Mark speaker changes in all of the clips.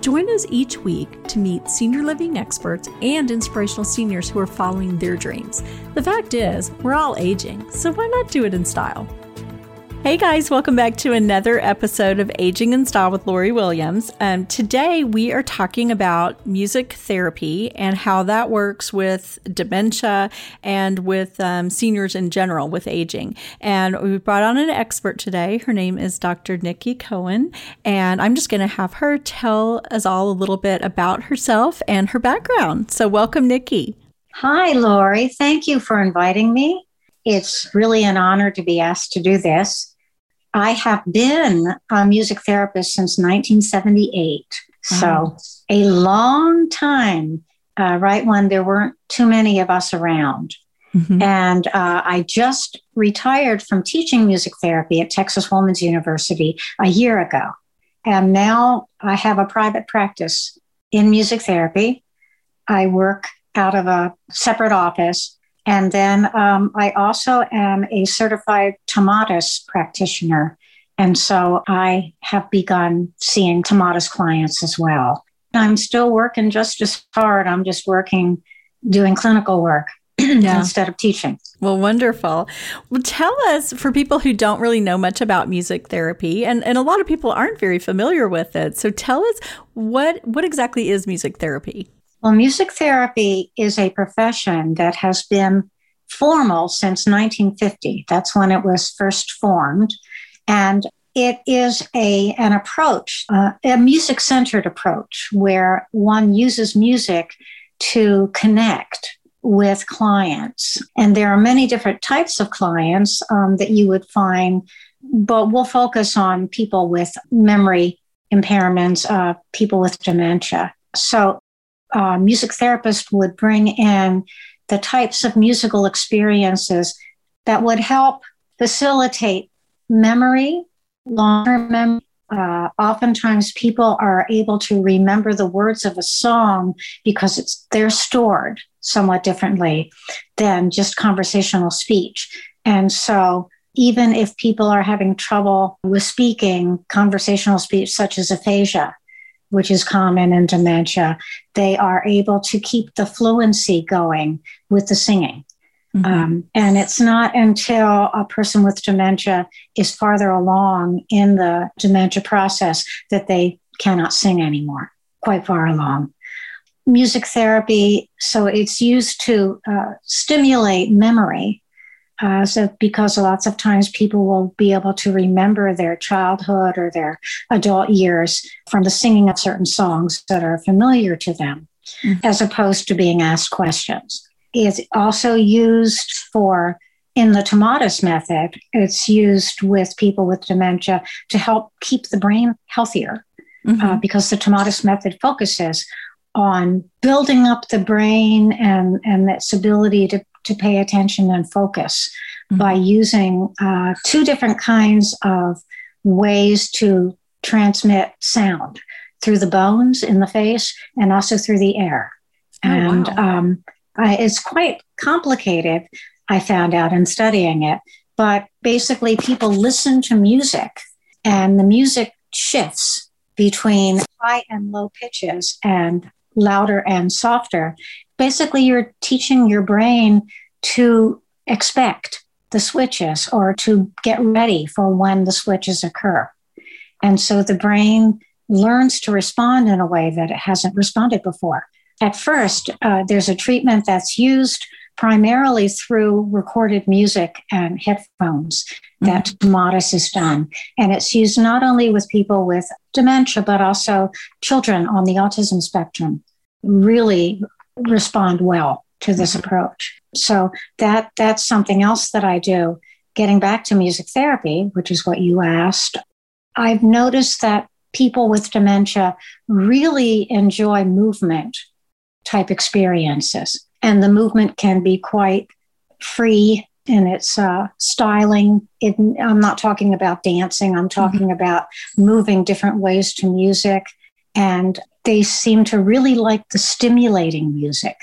Speaker 1: Join us each week to meet senior living experts and inspirational seniors who are following their dreams. The fact is, we're all aging, so why not do it in style? Hey guys, welcome back to another episode of Aging in Style with Lori Williams. Um, today we are talking about music therapy and how that works with dementia and with um, seniors in general with aging. And we brought on an expert today. Her name is Dr. Nikki Cohen, and I'm just going to have her tell us all a little bit about herself and her background. So, welcome, Nikki.
Speaker 2: Hi, Lori. Thank you for inviting me. It's really an honor to be asked to do this. I have been a music therapist since 1978. So, a long time, uh, right when there weren't too many of us around. Mm-hmm. And uh, I just retired from teaching music therapy at Texas Woman's University a year ago. And now I have a private practice in music therapy. I work out of a separate office and then um, I also am a certified tomatis practitioner. And so I have begun seeing tomatis clients as well. I'm still working just as hard. I'm just working doing clinical work yeah. instead of teaching.
Speaker 1: Well, wonderful. Well, tell us for people who don't really know much about music therapy, and, and a lot of people aren't very familiar with it. So tell us what what exactly is music therapy?
Speaker 2: Well, music therapy is a profession that has been formal since 1950. That's when it was first formed. And it is a, an approach, uh, a music centered approach, where one uses music to connect with clients. And there are many different types of clients um, that you would find, but we'll focus on people with memory impairments, uh, people with dementia. So uh, music therapist would bring in the types of musical experiences that would help facilitate memory, long term memory. Uh, oftentimes, people are able to remember the words of a song because it's they're stored somewhat differently than just conversational speech. And so, even if people are having trouble with speaking conversational speech, such as aphasia, which is common in dementia, they are able to keep the fluency going with the singing. Mm-hmm. Um, and it's not until a person with dementia is farther along in the dementia process that they cannot sing anymore, quite far along. Music therapy, so it's used to uh, stimulate memory uh, so, because lots of times people will be able to remember their childhood or their adult years from the singing of certain songs that are familiar to them, mm-hmm. as opposed to being asked questions. It's also used for, in the Tomatis method, it's used with people with dementia to help keep the brain healthier mm-hmm. uh, because the Tomatis method focuses on building up the brain and, and its ability to to pay attention and focus mm-hmm. by using uh, two different kinds of ways to transmit sound through the bones in the face and also through the air. Oh, and wow. um, I, it's quite complicated, I found out in studying it. But basically, people listen to music, and the music shifts between high and low pitches and louder and softer basically you're teaching your brain to expect the switches or to get ready for when the switches occur. And so the brain learns to respond in a way that it hasn't responded before. At first, uh, there's a treatment that's used primarily through recorded music and headphones that mm-hmm. Tomatis is done. And it's used not only with people with dementia, but also children on the autism spectrum. Really respond well to this mm-hmm. approach. So that that's something else that I do. Getting back to music therapy, which is what you asked, I've noticed that people with dementia really enjoy movement type experiences. And the movement can be quite free in its uh, styling. It, I'm not talking about dancing, I'm talking mm-hmm. about moving different ways to music. And they seem to really like the stimulating music,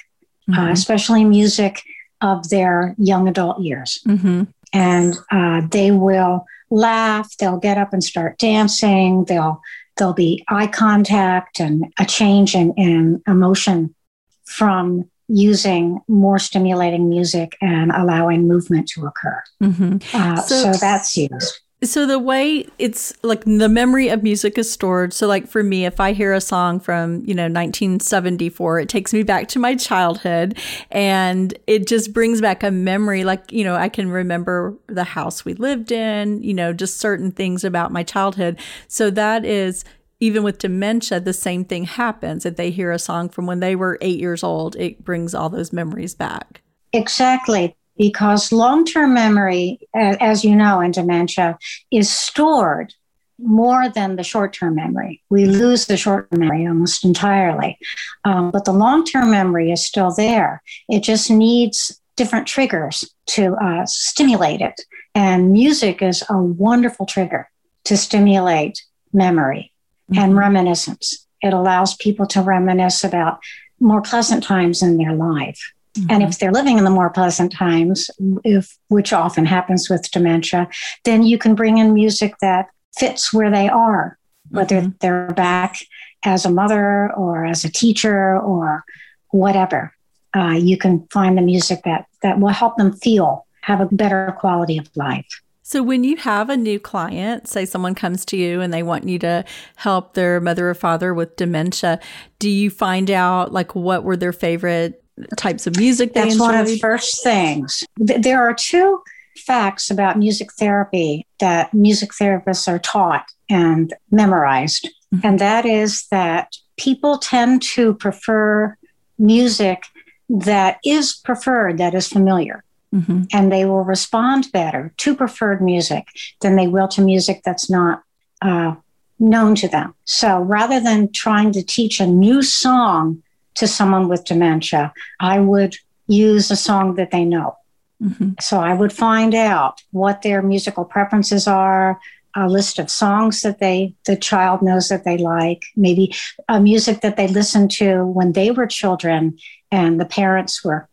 Speaker 2: uh, mm-hmm. uh, especially music of their young adult years. Mm-hmm. And uh, they will laugh, they'll get up and start dancing, they'll there'll be eye contact and a change in, in emotion from using more stimulating music and allowing movement to occur. Mm-hmm. Uh, so, so that's used.
Speaker 1: So the way it's like the memory of music is stored. So like for me, if I hear a song from, you know, 1974, it takes me back to my childhood and it just brings back a memory. Like, you know, I can remember the house we lived in, you know, just certain things about my childhood. So that is even with dementia, the same thing happens. If they hear a song from when they were eight years old, it brings all those memories back.
Speaker 2: Exactly. Because long term memory, as you know, in dementia, is stored more than the short term memory. We lose the short term memory almost entirely. Um, but the long term memory is still there. It just needs different triggers to uh, stimulate it. And music is a wonderful trigger to stimulate memory mm-hmm. and reminiscence. It allows people to reminisce about more pleasant times in their life. Mm-hmm. And if they're living in the more pleasant times, if which often happens with dementia, then you can bring in music that fits where they are, whether mm-hmm. they're back as a mother or as a teacher or whatever. Uh, you can find the music that that will help them feel have a better quality of life.
Speaker 1: So, when you have a new client, say someone comes to you and they want you to help their mother or father with dementia, do you find out like what were their favorite types of music
Speaker 2: That's enjoyed? one of the first things. There are two facts about music therapy that music therapists are taught and memorized, mm-hmm. and that is that people tend to prefer music that is preferred, that is familiar. Mm-hmm. And they will respond better to preferred music than they will to music that's not uh, known to them. So rather than trying to teach a new song to someone with dementia, I would use a song that they know. Mm-hmm. So I would find out what their musical preferences are, a list of songs that they the child knows that they like, maybe a music that they listened to when they were children and the parents were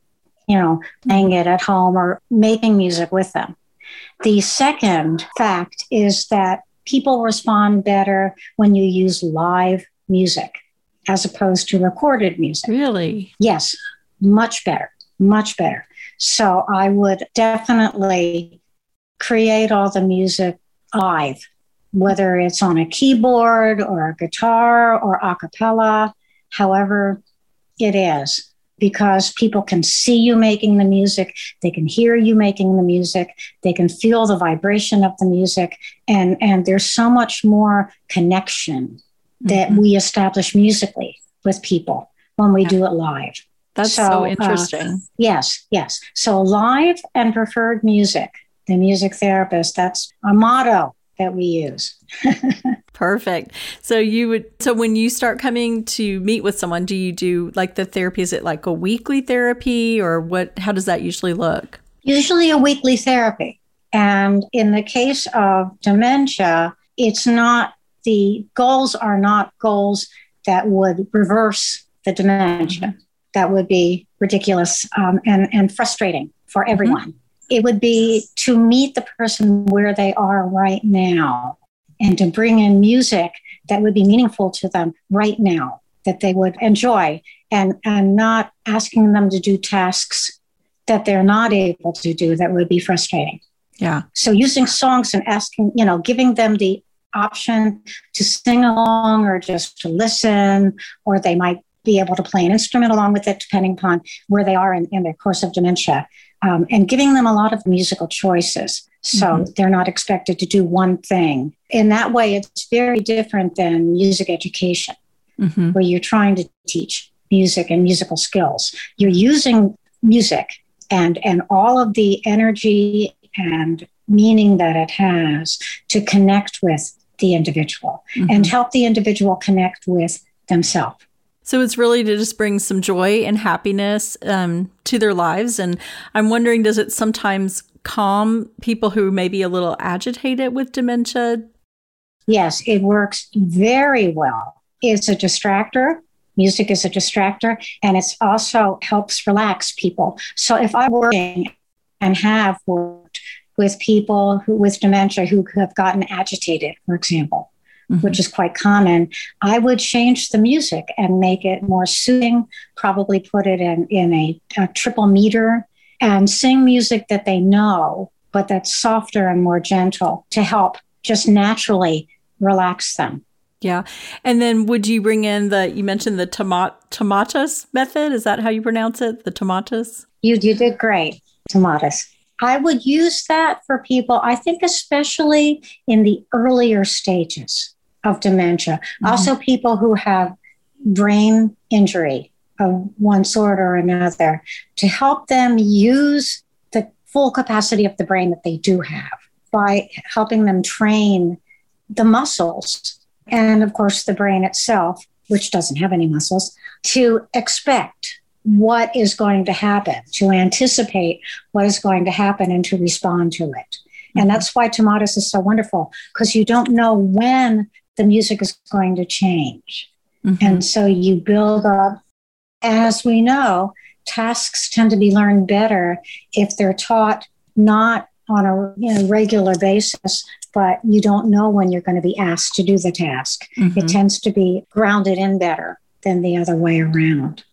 Speaker 2: you know, playing it at home or making music with them. The second fact is that people respond better when you use live music as opposed to recorded music.
Speaker 1: Really?
Speaker 2: Yes, much better, much better. So I would definitely create all the music live, whether it's on a keyboard or a guitar or a cappella, however it is because people can see you making the music, they can hear you making the music, they can feel the vibration of the music, and, and there's so much more connection that mm-hmm. we establish musically with people when we yeah. do it live.
Speaker 1: That's so, so uh, interesting. Uh,
Speaker 2: yes, yes. So live and preferred music, the music therapist, that's a motto that we use.
Speaker 1: Perfect. So you would so when you start coming to meet with someone, do you do like the therapy? Is it like a weekly therapy or what how does that usually look?
Speaker 2: Usually a weekly therapy. And in the case of dementia, it's not the goals are not goals that would reverse the dementia. That would be ridiculous um, and, and frustrating for mm-hmm. everyone. Mm-hmm. It would be to meet the person where they are right now and to bring in music that would be meaningful to them right now, that they would enjoy, and, and not asking them to do tasks that they're not able to do that would be frustrating.
Speaker 1: Yeah.
Speaker 2: So using songs and asking, you know, giving them the option to sing along or just to listen, or they might be able to play an instrument along with it, depending upon where they are in, in their course of dementia, um, and giving them a lot of musical choices. So mm-hmm. they're not expected to do one thing. In that way, it's very different than music education, mm-hmm. where you're trying to teach music and musical skills. You're using music and, and all of the energy and meaning that it has to connect with the individual mm-hmm. and help the individual connect with themselves.
Speaker 1: So it's really to just bring some joy and happiness um, to their lives. And I'm wondering, does it sometimes calm people who may be a little agitated with dementia?
Speaker 2: Yes, it works very well. It's a distractor. Music is a distractor, and it's also helps relax people. So if I'm working and have with people who with dementia who have gotten agitated, for example, mm-hmm. which is quite common, I would change the music and make it more soothing, probably put it in, in a, a triple meter and sing music that they know, but that's softer and more gentle to help just naturally relax them.
Speaker 1: Yeah. And then would you bring in the, you mentioned the tomat, tomatis method. Is that how you pronounce it? The tomatis?
Speaker 2: You, you did great. Tomatis. I would use that for people, I think, especially in the earlier stages of dementia. Mm-hmm. Also, people who have brain injury of one sort or another to help them use the full capacity of the brain that they do have by helping them train the muscles and, of course, the brain itself, which doesn't have any muscles, to expect what is going to happen, to anticipate what is going to happen, and to respond to it. Mm-hmm. And that's why Tomatis is so wonderful because you don't know when the music is going to change. Mm-hmm. And so you build up, as we know, tasks tend to be learned better if they're taught not on a you know, regular basis, but you don't know when you're going to be asked to do the task. Mm-hmm. It tends to be grounded in better than the other way around.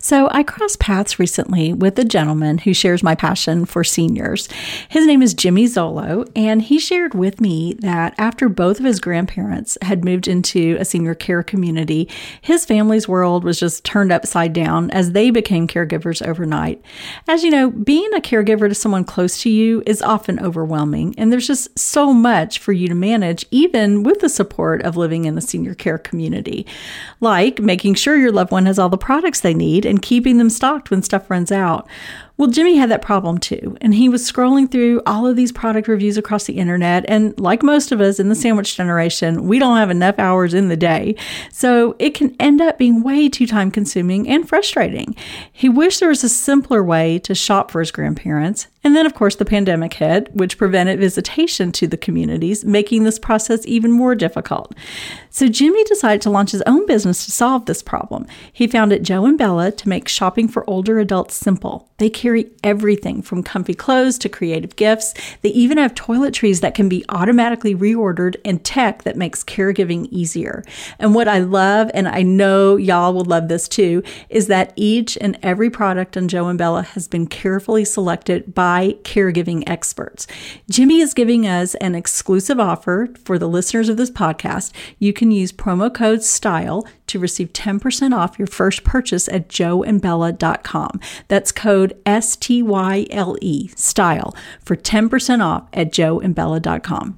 Speaker 1: So, I crossed paths recently with a gentleman who shares my passion for seniors. His name is Jimmy Zollo, and he shared with me that after both of his grandparents had moved into a senior care community, his family's world was just turned upside down as they became caregivers overnight. As you know, being a caregiver to someone close to you is often overwhelming, and there's just so much for you to manage, even with the support of living in a senior care community, like making sure your loved one has all the products they need and keeping them stocked when stuff runs out. Well, Jimmy had that problem too, and he was scrolling through all of these product reviews across the internet. And like most of us in the sandwich generation, we don't have enough hours in the day. So it can end up being way too time consuming and frustrating. He wished there was a simpler way to shop for his grandparents. And then, of course, the pandemic hit, which prevented visitation to the communities, making this process even more difficult. So Jimmy decided to launch his own business to solve this problem. He founded Joe and Bella to make shopping for older adults simple. They carry everything from comfy clothes to creative gifts. They even have toiletries that can be automatically reordered and tech that makes caregiving easier. And what I love, and I know y'all will love this too, is that each and every product on Joe and Bella has been carefully selected by caregiving experts. Jimmy is giving us an exclusive offer for the listeners of this podcast. You can use promo code STYLE to receive 10% off your first purchase at joeandbella.com. That's code S T Y L E, style, for 10% off at joeandbella.com.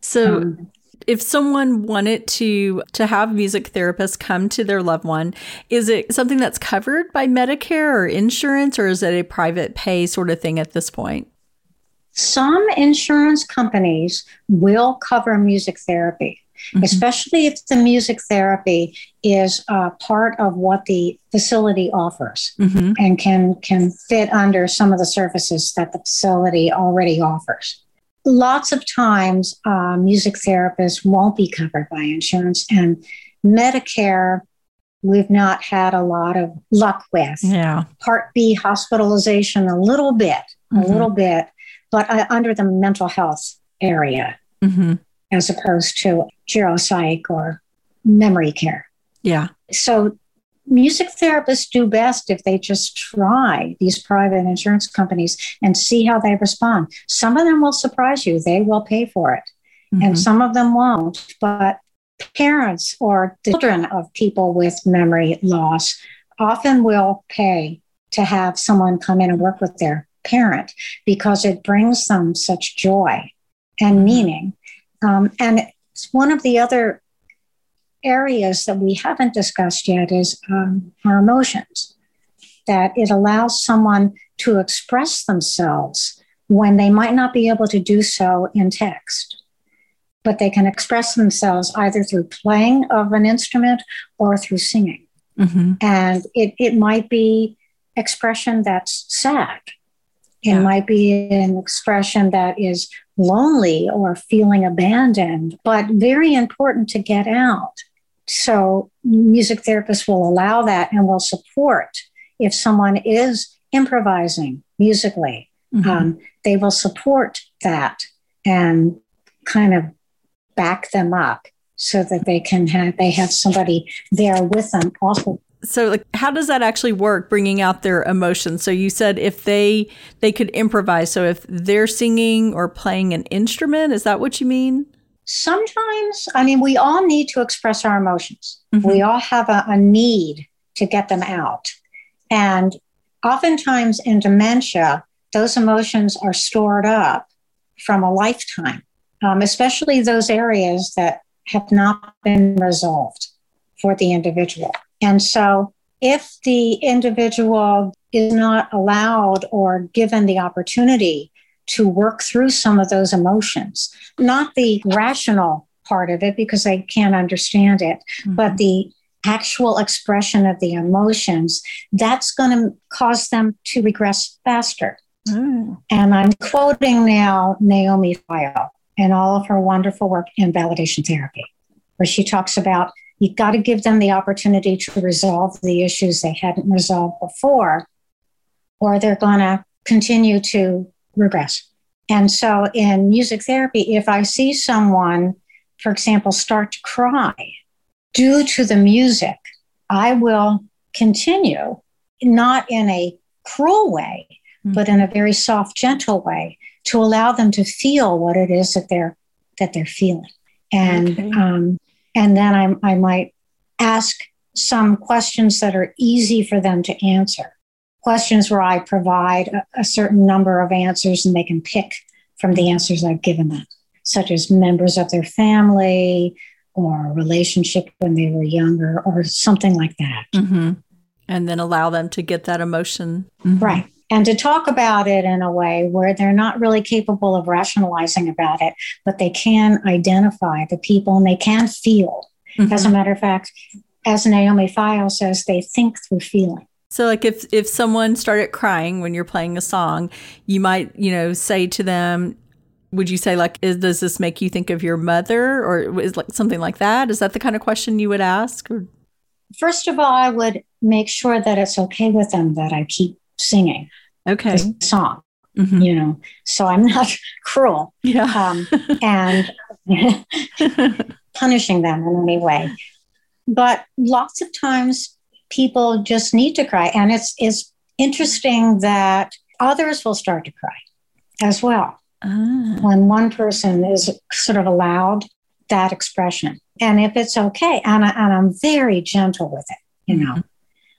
Speaker 1: So, um, if someone wanted to to have music therapists come to their loved one is it something that's covered by medicare or insurance or is it a private pay sort of thing at this point
Speaker 2: some insurance companies will cover music therapy mm-hmm. especially if the music therapy is uh, part of what the facility offers mm-hmm. and can can fit under some of the services that the facility already offers. Lots of times, uh, music therapists won't be covered by insurance, and Medicare we've not had a lot of luck with.
Speaker 1: Yeah.
Speaker 2: Part B hospitalization, a little bit, mm-hmm. a little bit, but uh, under the mental health area. Mm-hmm as opposed to geropsych or memory care.
Speaker 1: Yeah.
Speaker 2: So music therapists do best if they just try these private insurance companies and see how they respond. Some of them will surprise you, they will pay for it, mm-hmm. and some of them won't. But parents or children of people with memory loss often will pay to have someone come in and work with their parent because it brings them such joy and mm-hmm. meaning um, and it's one of the other areas that we haven't discussed yet is um, our emotions, that it allows someone to express themselves when they might not be able to do so in text. But they can express themselves either through playing of an instrument or through singing. Mm-hmm. And it, it might be expression that's sad. It yeah. might be an expression that is lonely or feeling abandoned, but very important to get out. So, music therapists will allow that and will support if someone is improvising musically. Mm-hmm. Um, they will support that and kind of back them up so that they can have they have somebody there with them also
Speaker 1: so like how does that actually work bringing out their emotions so you said if they they could improvise so if they're singing or playing an instrument is that what you mean
Speaker 2: sometimes i mean we all need to express our emotions. Mm-hmm. we all have a, a need to get them out. And oftentimes in dementia those emotions are stored up from a lifetime um, especially those areas that have not been resolved for the individual. And so, if the individual is not allowed or given the opportunity to work through some of those emotions, not the rational part of it because they can't understand it, mm-hmm. but the actual expression of the emotions, that's going to cause them to regress faster. Mm. And I'm quoting now Naomi Feil and all of her wonderful work in validation therapy, where she talks about You've got to give them the opportunity to resolve the issues they hadn't resolved before, or they're going to continue to regress. And so in music therapy, if I see someone, for example, start to cry due to the music, I will continue, not in a cruel way, mm-hmm. but in a very soft, gentle way to allow them to feel what it is that they're that they're feeling. And okay. um, and then I, I might ask some questions that are easy for them to answer. Questions where I provide a, a certain number of answers and they can pick from the answers I've given them, such as members of their family or relationship when they were younger or something like that.
Speaker 1: Mm-hmm. And then allow them to get that emotion.
Speaker 2: Mm-hmm. Right and to talk about it in a way where they're not really capable of rationalizing about it, but they can identify the people and they can feel. Mm-hmm. As a matter of fact, as Naomi Feil says, they think through feeling.
Speaker 1: So like if if someone started crying when you're playing a song, you might, you know, say to them, would you say like is, does this make you think of your mother or is like something like that? Is that the kind of question you would ask? Or?
Speaker 2: First of all, I would make sure that it's okay with them that I keep singing.
Speaker 1: Okay.
Speaker 2: song. Mm-hmm. You know, so I'm not cruel.
Speaker 1: Yeah. Um,
Speaker 2: and punishing them in any way. But lots of times people just need to cry. And it's it's interesting that others will start to cry as well. Ah. When one person is sort of allowed that expression. And if it's okay, and, I, and I'm very gentle with it, you know. Mm-hmm.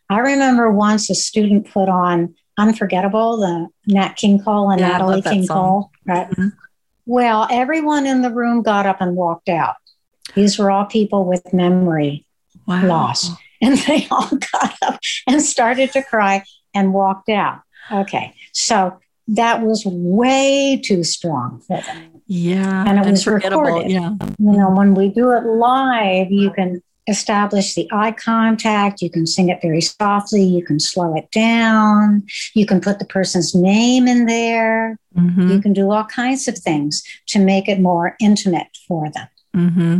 Speaker 2: I remember once a student put on Unforgettable, the Nat King Cole and yeah, Natalie King Cole. Right. Mm-hmm. Well, everyone in the room got up and walked out. These were all people with memory wow. loss. And they all got up and started to cry and walked out. Okay. So that was way too strong for them.
Speaker 1: Yeah.
Speaker 2: And it was recorded.
Speaker 1: Yeah.
Speaker 2: You know, when we do it live, you can establish the eye contact. You can sing it very softly. You can slow it down. You can put the person's name in there. Mm-hmm. You can do all kinds of things to make it more intimate for them.
Speaker 1: Mm-hmm.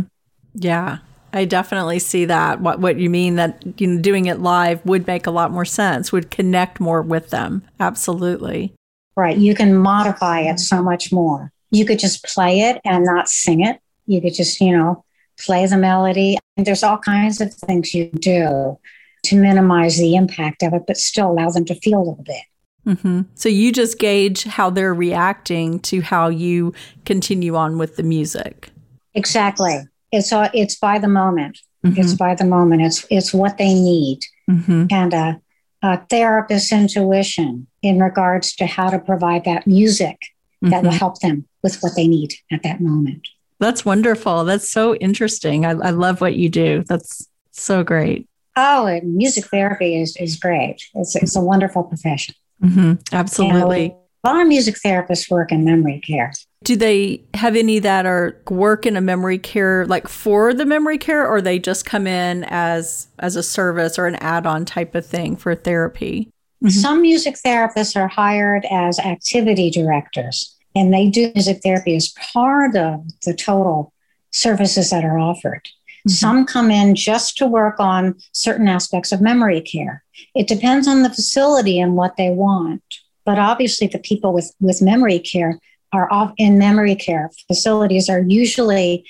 Speaker 1: Yeah. I definitely see that. What what you mean that you know doing it live would make a lot more sense, would connect more with them. Absolutely.
Speaker 2: Right. You can modify it so much more. You could just play it and not sing it. You could just, you know, play the melody. And there's all kinds of things you do to minimize the impact of it, but still allow them to feel a little bit.
Speaker 1: Mm-hmm. So you just gauge how they're reacting to how you continue on with the music.
Speaker 2: Exactly. It's uh, it's by the moment. Mm-hmm. It's by the moment. It's it's what they need, mm-hmm. and a, a therapist's intuition in regards to how to provide that music that will mm-hmm. help them with what they need at that moment.
Speaker 1: That's wonderful. That's so interesting. I, I love what you do. That's so great.
Speaker 2: Oh, and music therapy is, is great. It's, it's a wonderful profession.
Speaker 1: Mm-hmm. Absolutely.
Speaker 2: And a lot of music therapists work in memory care.
Speaker 1: Do they have any that are work in a memory care like for the memory care or they just come in as as a service or an add-on type of thing for therapy?
Speaker 2: Mm-hmm. Some music therapists are hired as activity directors and they do music therapy as part of the total services that are offered. Mm-hmm. Some come in just to work on certain aspects of memory care. It depends on the facility and what they want. But obviously, the people with, with memory care are off in memory care facilities are usually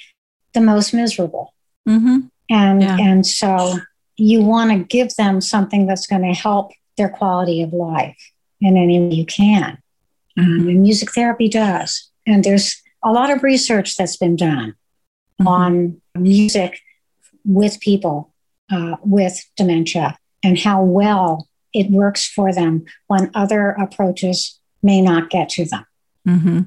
Speaker 2: the most miserable. Mm-hmm. And, yeah. and so you want to give them something that's going to help their quality of life in any way you can. Um, and music therapy does. And there's a lot of research that's been done mm-hmm. on music with people uh, with dementia and how well it works for them when other approaches may not get to them.
Speaker 1: Mm-hmm.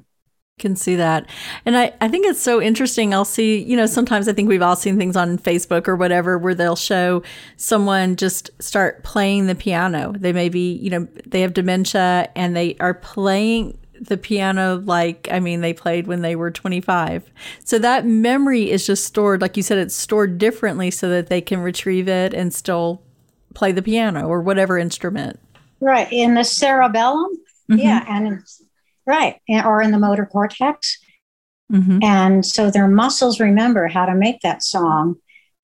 Speaker 1: Can see that. And I, I think it's so interesting. I'll see, you know, sometimes I think we've all seen things on Facebook or whatever where they'll show someone just start playing the piano. They may be, you know, they have dementia and they are playing the piano like I mean they played when they were 25. So that memory is just stored like you said it's stored differently so that they can retrieve it and still play the piano or whatever instrument.
Speaker 2: Right, in the cerebellum. Mm-hmm. Yeah, and right, or in the motor cortex. Mm-hmm. And so their muscles remember how to make that song.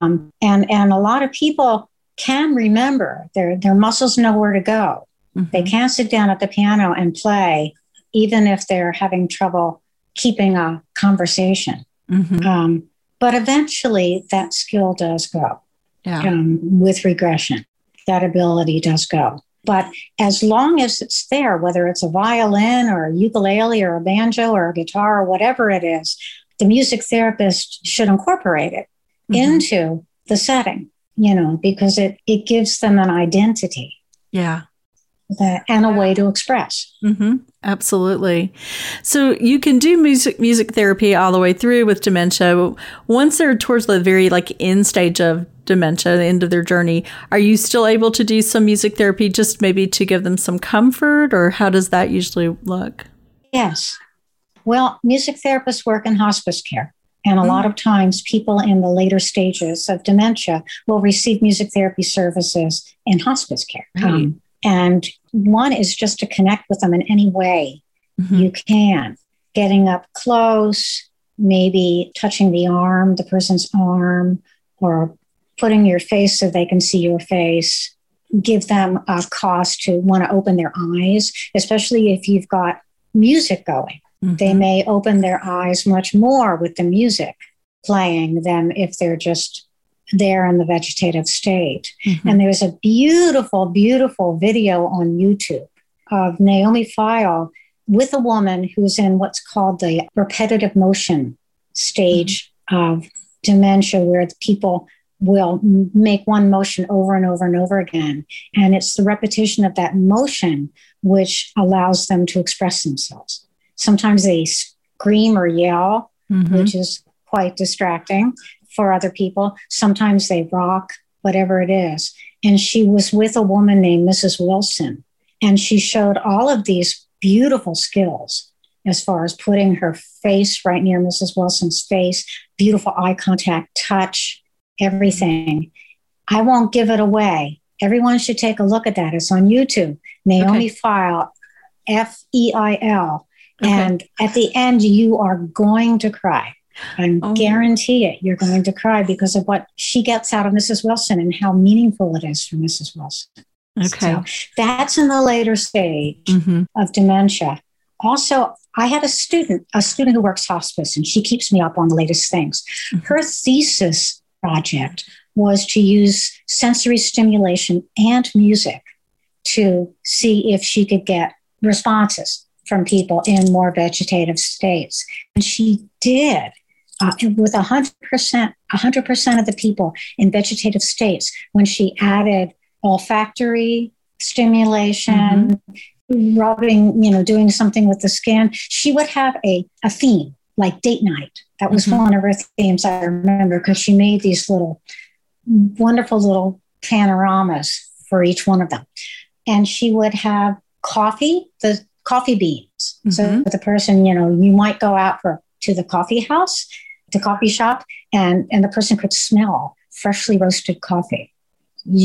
Speaker 2: Um, and and a lot of people can remember their their muscles know where to go. Mm-hmm. They can sit down at the piano and play even if they're having trouble keeping a conversation. Mm-hmm. Um, but eventually, that skill does go yeah. um, with regression. That ability does go. But as long as it's there, whether it's a violin or a ukulele or a banjo or a guitar or whatever it is, the music therapist should incorporate it mm-hmm. into the setting, you know, because it, it gives them an identity.
Speaker 1: Yeah
Speaker 2: that and a way to express.
Speaker 1: Mm-hmm. Absolutely. So you can do music music therapy all the way through with dementia. Once they're towards the very like end stage of dementia, the end of their journey, are you still able to do some music therapy just maybe to give them some comfort, or how does that usually look?
Speaker 2: Yes. Well, music therapists work in hospice care. And a mm. lot of times, people in the later stages of dementia will receive music therapy services in hospice care. Right. Um, and one is just to connect with them in any way mm-hmm. you can, getting up close, maybe touching the arm, the person's arm, or putting your face so they can see your face. Give them a cause to want to open their eyes, especially if you've got music going. Mm-hmm. They may open their eyes much more with the music playing than if they're just there in the vegetative state. Mm-hmm. And there's a beautiful, beautiful video on YouTube of Naomi Feil with a woman who's in what's called the repetitive motion stage mm-hmm. of dementia, where people will make one motion over and over and over again. And it's the repetition of that motion which allows them to express themselves. Sometimes they scream or yell, mm-hmm. which is quite distracting for other people. Sometimes they rock, whatever it is. And she was with a woman named Mrs. Wilson, and she showed all of these beautiful skills as far as putting her face right near Mrs. Wilson's face, beautiful eye contact, touch, everything. I won't give it away. Everyone should take a look at that. It's on YouTube. Naomi okay. Feil, F E I L. Okay. And at the end, you are going to cry. I oh. guarantee it, you're going to cry because of what she gets out of Mrs. Wilson and how meaningful it is for Mrs. Wilson.
Speaker 1: Okay. So
Speaker 2: that's in the later stage mm-hmm. of dementia. Also, I had a student, a student who works hospice, and she keeps me up on the latest things. Mm-hmm. Her thesis project was to use sensory stimulation and music to see if she could get responses from people in more vegetative states. And she did uh, with 100%, 100% of the people in vegetative states when she added olfactory stimulation, mm-hmm. rubbing, you know, doing something with the skin, she would have a, a theme like date night. That was mm-hmm. one of her themes I remember because she made these little wonderful little panoramas for each one of them. And she would have coffee, the coffee beans Mm-hmm. So the person, you know, you might go out for to the coffee house, the coffee shop, and and the person could smell freshly roasted coffee.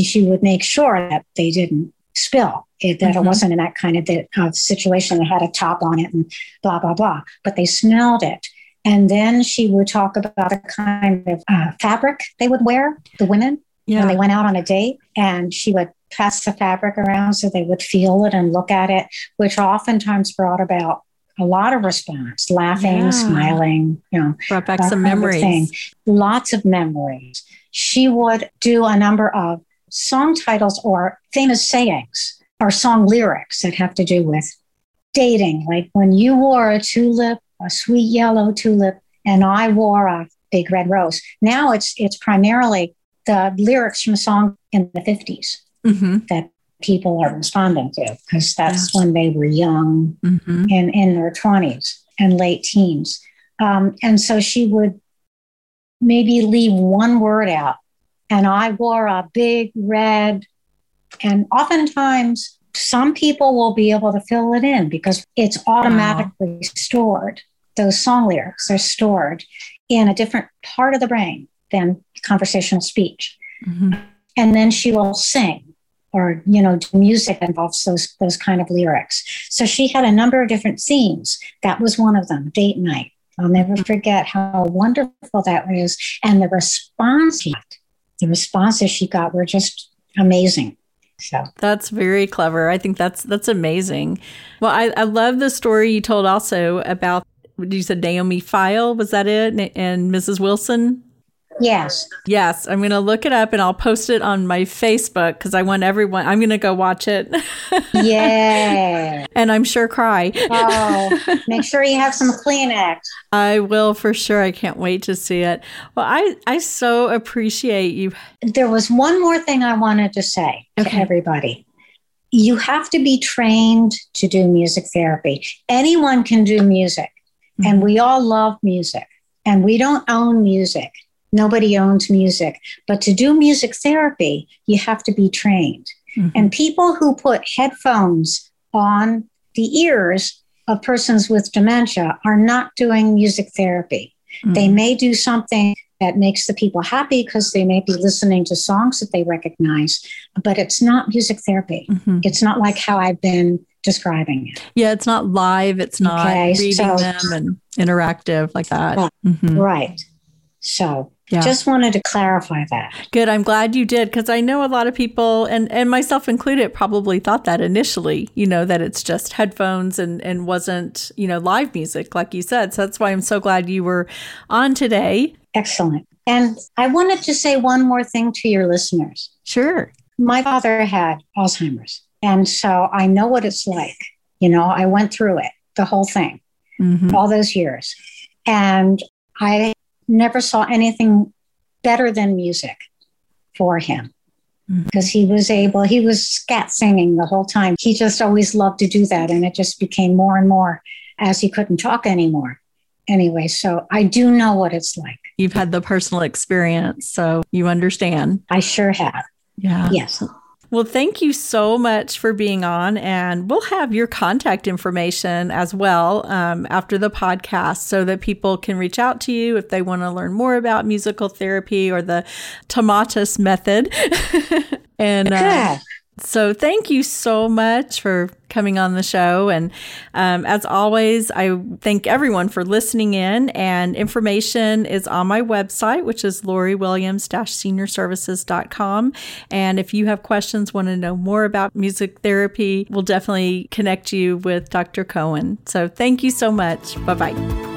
Speaker 2: She would make sure that they didn't spill it, that mm-hmm. it wasn't in that kind of the, situation that had a top on it and blah blah blah. But they smelled it. And then she would talk about a kind of uh, fabric they would wear, the women, yeah. when they went out on a date. And she would pass the fabric around so they would feel it and look at it, which oftentimes brought about a lot of response, laughing, yeah. smiling, you know,
Speaker 1: brought back some memories.
Speaker 2: Lots of memories. She would do a number of song titles or famous sayings or song lyrics that have to do with dating. Like when you wore a tulip, a sweet yellow tulip, and I wore a big red rose. Now it's it's primarily the lyrics from a song in the 50s mm-hmm. that people are responding to because that's when they were young mm-hmm. and in their 20s and late teens. Um, and so she would maybe leave one word out. And I wore a big red, and oftentimes some people will be able to fill it in because it's automatically wow. stored. Those song lyrics are stored in a different part of the brain than conversational speech. Mm-hmm. And then she will sing or you know music involves those those kind of lyrics. So she had a number of different themes. That was one of them date night. I'll never forget how wonderful that was. And the response the responses she got were just amazing. So.
Speaker 1: That's very clever. I think that's that's amazing. Well i, I love the story you told also about you said naomi Feil was that it? And mrs wilson
Speaker 2: Yes.
Speaker 1: Yes. I'm going to look it up and I'll post it on my Facebook because I want everyone, I'm going to go watch it.
Speaker 2: Yeah.
Speaker 1: and I'm sure cry.
Speaker 2: Oh, make sure you have some Kleenex.
Speaker 1: I will for sure. I can't wait to see it. Well, I, I so appreciate you.
Speaker 2: There was one more thing I wanted to say okay. to everybody. You have to be trained to do music therapy. Anyone can do music, mm-hmm. and we all love music, and we don't own music Nobody owns music. But to do music therapy, you have to be trained. Mm-hmm. And people who put headphones on the ears of persons with dementia are not doing music therapy. Mm-hmm. They may do something that makes the people happy because they may be listening to songs that they recognize, but it's not music therapy. Mm-hmm. It's not like how I've been describing it.
Speaker 1: Yeah, it's not live, it's not okay, reading so, them and interactive like that.
Speaker 2: Right. Mm-hmm. right. So yeah. Just wanted to clarify that.
Speaker 1: Good. I'm glad you did because I know a lot of people, and, and myself included, probably thought that initially, you know, that it's just headphones and, and wasn't, you know, live music, like you said. So that's why I'm so glad you were on today.
Speaker 2: Excellent. And I wanted to say one more thing to your listeners.
Speaker 1: Sure.
Speaker 2: My father had Alzheimer's. And so I know what it's like. You know, I went through it, the whole thing, mm-hmm. all those years. And I never saw anything better than music for him because mm-hmm. he was able, he was scat singing the whole time. He just always loved to do that. And it just became more and more as he couldn't talk anymore. Anyway, so I do know what it's like.
Speaker 1: You've had the personal experience, so you understand.
Speaker 2: I sure have.
Speaker 1: Yeah.
Speaker 2: Yes.
Speaker 1: Well, thank you so much for being on. And we'll have your contact information as well um, after the podcast so that people can reach out to you if they want to learn more about musical therapy or the Tomatis method. and uh, so, thank you so much for coming on the show. And um, as always, I thank everyone for listening in. And information is on my website, which is loriwilliams seniorservices.com. And if you have questions, want to know more about music therapy, we'll definitely connect you with Dr. Cohen. So, thank you so much. Bye bye.